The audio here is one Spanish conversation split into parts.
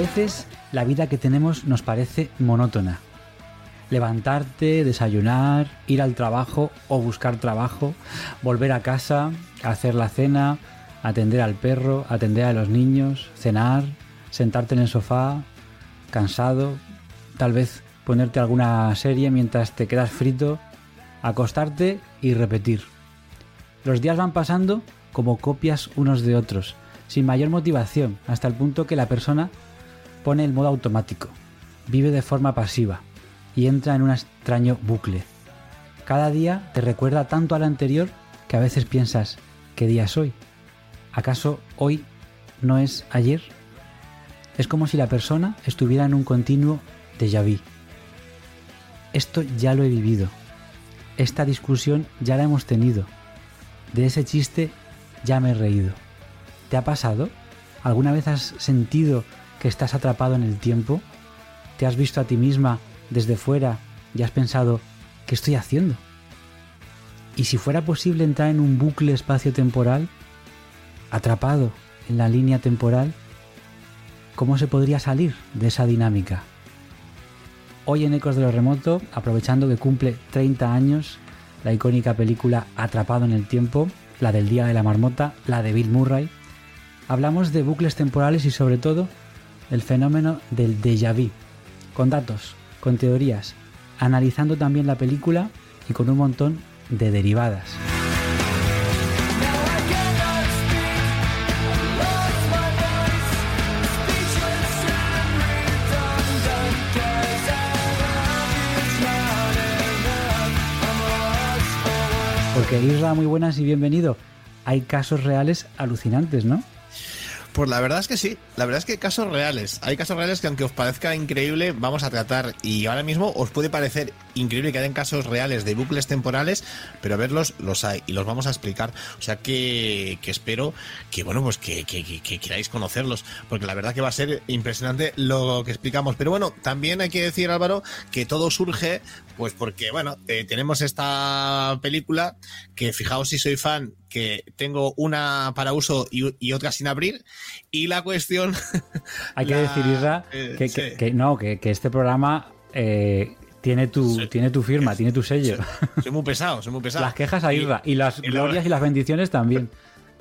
Veces la vida que tenemos nos parece monótona. Levantarte, desayunar, ir al trabajo o buscar trabajo, volver a casa, hacer la cena, atender al perro, atender a los niños, cenar, sentarte en el sofá, cansado, tal vez ponerte alguna serie mientras te quedas frito, acostarte y repetir. Los días van pasando como copias unos de otros, sin mayor motivación, hasta el punto que la persona pone el modo automático, vive de forma pasiva y entra en un extraño bucle. Cada día te recuerda tanto al anterior que a veces piensas, ¿qué día es hoy? ¿Acaso hoy no es ayer? Es como si la persona estuviera en un continuo déjà vu. Esto ya lo he vivido. Esta discusión ya la hemos tenido. De ese chiste ya me he reído. ¿Te ha pasado? ¿Alguna vez has sentido que estás atrapado en el tiempo? ¿Te has visto a ti misma desde fuera y has pensado, ¿qué estoy haciendo? ¿Y si fuera posible entrar en un bucle espacio-temporal, atrapado en la línea temporal, cómo se podría salir de esa dinámica? Hoy en Ecos de lo Remoto, aprovechando que cumple 30 años la icónica película Atrapado en el Tiempo, la del Día de la Marmota, la de Bill Murray, hablamos de bucles temporales y sobre todo el fenómeno del déjà vu, con datos, con teorías, analizando también la película y con un montón de derivadas. Porque Isra, muy buenas y bienvenido. Hay casos reales alucinantes, ¿no? Pues la verdad es que sí, la verdad es que casos reales. Hay casos reales que aunque os parezca increíble, vamos a tratar. Y ahora mismo os puede parecer increíble que hayan casos reales de bucles temporales, pero a verlos los hay y los vamos a explicar. O sea que, espero que, bueno, pues que, que, que, queráis conocerlos, porque la verdad que va a ser impresionante lo que explicamos. Pero bueno, también hay que decir, Álvaro, que todo surge, pues porque, bueno, eh, tenemos esta película que, fijaos si soy fan, que tengo una para uso y, y otra sin abrir. Y la cuestión. Hay que decir, Isra, eh, que, sí. que- que no, que, que este programa eh, tiene, tu, tiene tu firma, tiene tu sello. Soy muy pesado, soy muy pesado. Las quejas a Y- Isra y las la- glorias y las bendiciones también.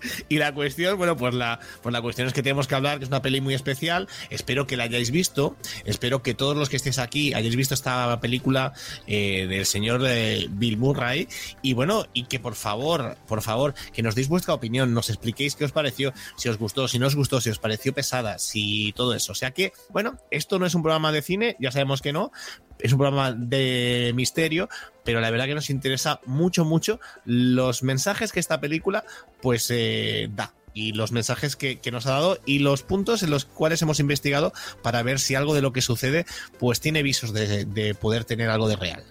Y la cuestión, bueno, pues la, pues la cuestión es que tenemos que hablar, que es una peli muy especial. Espero que la hayáis visto. Espero que todos los que estéis aquí hayáis visto esta película eh, del señor eh, Bill Murray. Y bueno, y que por favor, por favor, que nos deis vuestra opinión, nos expliquéis qué os pareció, si os gustó, si no os gustó, si os pareció pesada, si todo eso. O sea que, bueno, esto no es un programa de cine, ya sabemos que no. Es un programa de misterio, pero la verdad que nos interesa mucho, mucho los mensajes que esta película pues eh, da y los mensajes que, que nos ha dado y los puntos en los cuales hemos investigado para ver si algo de lo que sucede pues tiene visos de, de poder tener algo de real.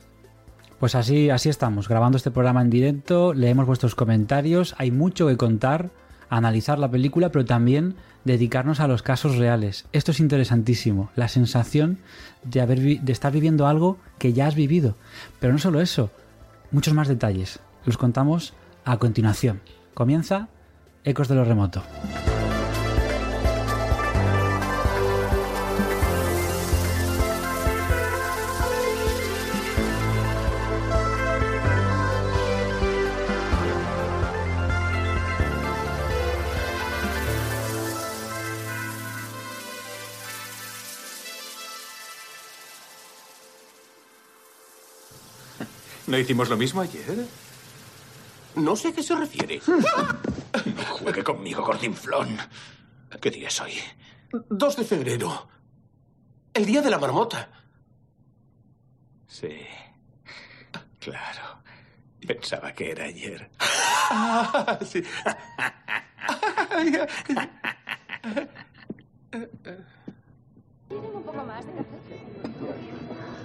Pues así, así estamos, grabando este programa en directo, leemos vuestros comentarios, hay mucho que contar, analizar la película, pero también dedicarnos a los casos reales. Esto es interesantísimo, la sensación de, haber de estar viviendo algo que ya has vivido. Pero no solo eso, muchos más detalles. Los contamos a continuación. Comienza Ecos de lo Remoto. ¿No hicimos lo mismo ayer? No sé a qué se refiere. No juegue conmigo, gordinflón. ¿Qué día es hoy? 2 de febrero. El día de la marmota. Sí. Claro. Pensaba que era ayer. Ah, sí.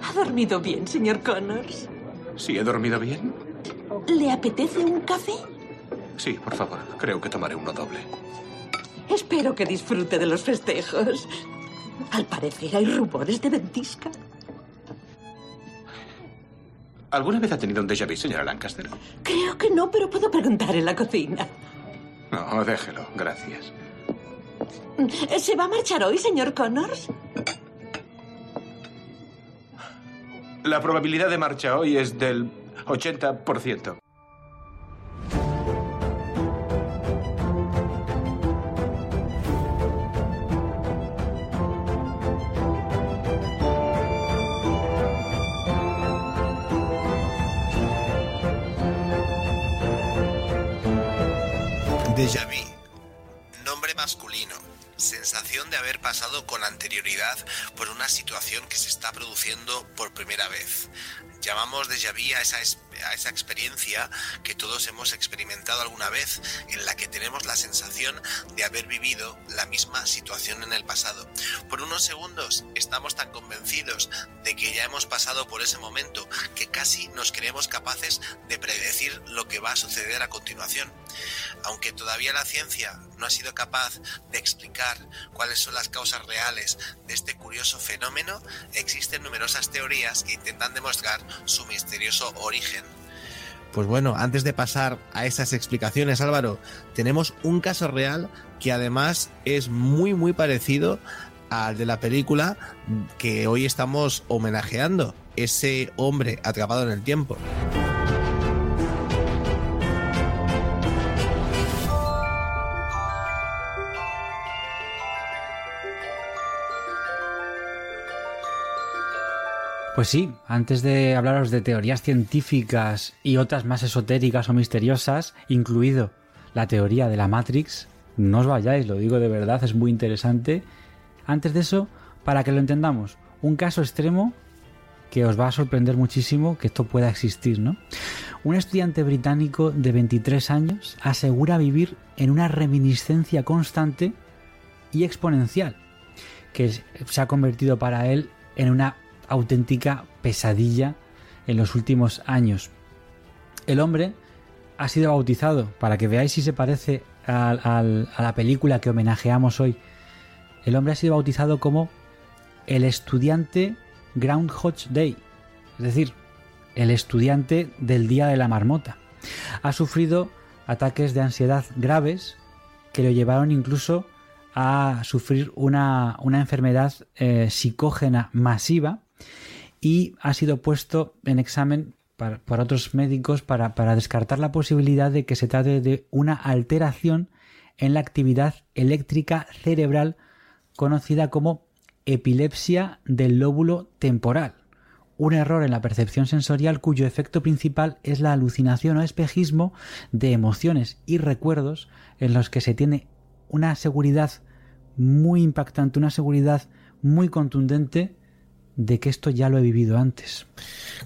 ¿Ha dormido bien, señor Connors? ¿Sí he dormido bien? ¿Le apetece un café? Sí, por favor. Creo que tomaré uno doble. Espero que disfrute de los festejos. Al parecer hay rumores de ventisca. ¿Alguna vez ha tenido un déjà vu, señora Lancaster? Creo que no, pero puedo preguntar en la cocina. No, déjelo. Gracias. ¿Se va a marchar hoy, señor Connors? La probabilidad de marcha hoy es del 80%. Déjà vu. Pasado con anterioridad por una situación que se está produciendo por primera vez. Llamamos déjà vu a esa, es- a esa experiencia que todos hemos experimentado alguna vez, en la que tenemos la sensación de haber vivido la misma situación en el pasado. Por unos segundos estamos tan convencidos de que ya hemos pasado por ese momento que casi nos creemos capaces de predecir lo que va a suceder a continuación. Aunque todavía la ciencia no ha sido capaz de explicar cuáles son las causas reales de este curioso fenómeno, existen numerosas teorías que intentan demostrar su misterioso origen. Pues bueno, antes de pasar a esas explicaciones, Álvaro, tenemos un caso real que además es muy muy parecido al de la película que hoy estamos homenajeando, ese hombre atrapado en el tiempo. Pues sí, antes de hablaros de teorías científicas y otras más esotéricas o misteriosas, incluido la teoría de la Matrix, no os vayáis, lo digo de verdad, es muy interesante. Antes de eso, para que lo entendamos, un caso extremo que os va a sorprender muchísimo que esto pueda existir, ¿no? Un estudiante británico de 23 años asegura vivir en una reminiscencia constante y exponencial, que se ha convertido para él en una auténtica pesadilla en los últimos años. El hombre ha sido bautizado, para que veáis si se parece a la película que homenajeamos hoy, el hombre ha sido bautizado como el estudiante Groundhog Day, es decir, el estudiante del día de la marmota. Ha sufrido ataques de ansiedad graves que lo llevaron incluso a sufrir una, una enfermedad eh, psicógena masiva y ha sido puesto en examen para- por otros médicos para, para descartar la posibilidad de que se trate de una alteración en la actividad eléctrica cerebral conocida como epilepsia del lóbulo temporal, un error en la percepción sensorial cuyo efecto principal es la alucinación o espejismo de emociones y recuerdos en los que se tiene una seguridad muy impactante, una seguridad muy contundente de que esto ya lo he vivido antes.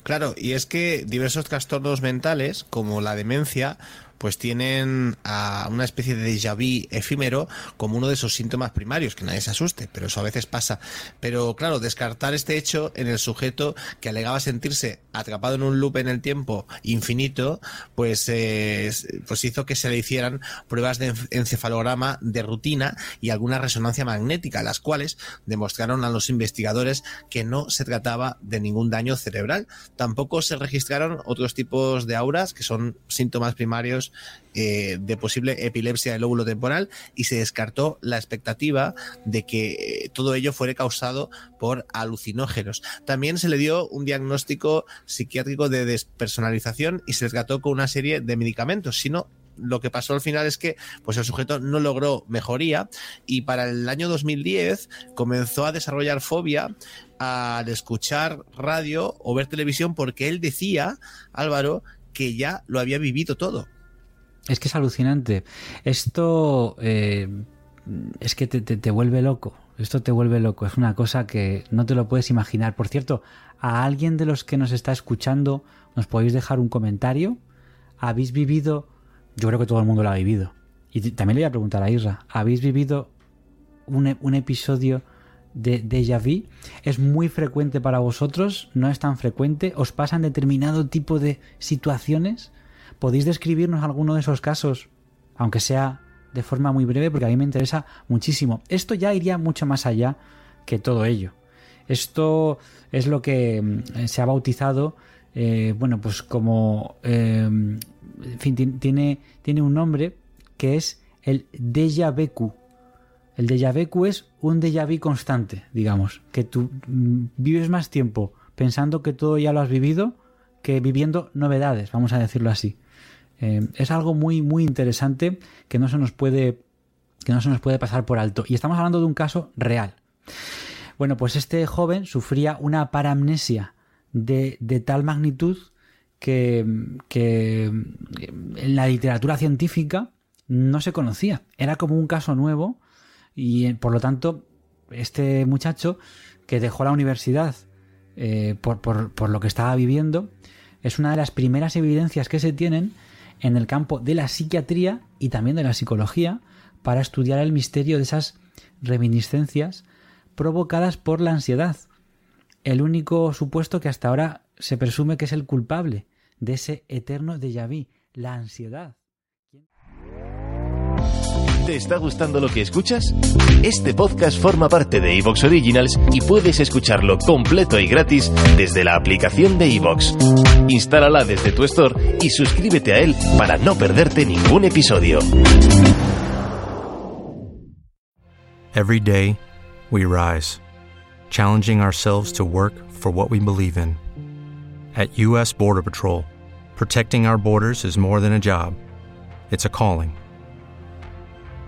Claro, y es que diversos trastornos mentales, como la demencia, pues tienen a una especie de déjà vu efímero como uno de sus síntomas primarios, que nadie se asuste, pero eso a veces pasa. Pero claro, descartar este hecho en el sujeto que alegaba sentirse atrapado en un loop en el tiempo infinito, pues, eh, pues hizo que se le hicieran pruebas de encefalograma de rutina y alguna resonancia magnética, las cuales demostraron a los investigadores que no se trataba de ningún daño cerebral. Tampoco se registraron otros tipos de auras, que son síntomas primarios eh, de posible epilepsia del lóbulo temporal, y se descartó la expectativa de que eh, todo ello fuera causado por alucinógenos. También se le dio un diagnóstico psiquiátrico de despersonalización y se le trató con una serie de medicamentos, sino lo que pasó al final es que pues el sujeto no logró mejoría y para el año 2010 comenzó a desarrollar fobia al escuchar radio o ver televisión porque él decía, Álvaro, que ya lo había vivido todo. Es que es alucinante. Esto eh, es que te, te, vuelve loco. Esto te vuelve loco. Es una cosa que no te lo puedes imaginar. Por cierto, a alguien de los que nos está escuchando, ¿nos podéis dejar un comentario? ¿Habéis vivido yo creo que todo el mundo lo ha vivido. Y también le voy a preguntar a Isra, ¿habéis vivido un, e, un episodio de déjà vu? ¿Es muy frecuente para vosotros? ¿No es tan frecuente? ¿Os pasan determinado tipo de situaciones? ¿Podéis describirnos alguno de esos casos? Aunque sea de forma muy breve, porque a mí me interesa muchísimo. Esto ya iría mucho más allá que todo ello. Esto es lo que mm, se ha bautizado, eh, bueno, pues como eh, en fin, tiene, tiene un nombre que es el déjà vu. El déjà vu es un déjà vu constante, digamos, que tú mm, vives más tiempo pensando que todo ya lo has vivido que viviendo novedades, vamos a decirlo así. Eh, es algo muy, muy interesante que no se nos puede que no se nos puede pasar por alto. Y estamos hablando de un caso real. Bueno, pues este joven sufría una paramnesia de, de tal magnitud que, en la literatura científica no se conocía. Era como un caso nuevo y por lo tanto este muchacho que dejó la universidad eh, por, por, lo que estaba viviendo es una de las primeras evidencias que se tienen en el campo de la psiquiatría y también de la psicología para estudiar el misterio de esas reminiscencias provocadas por la ansiedad. El único supuesto que hasta ahora se presume que es el culpable de ese eterno déjà vu, la ansiedad. ¿Te está gustando lo que escuchas? Este podcast forma parte de Evox Originals y puedes escucharlo completo y gratis desde la aplicación de Evox. Instálala desde tu store y suscríbete a él para no perderte ningún episodio. Every day, we rise, challenging ourselves to work for what we believe in. At U.S. Border Patrol, protecting our borders is more than a job, it's a calling.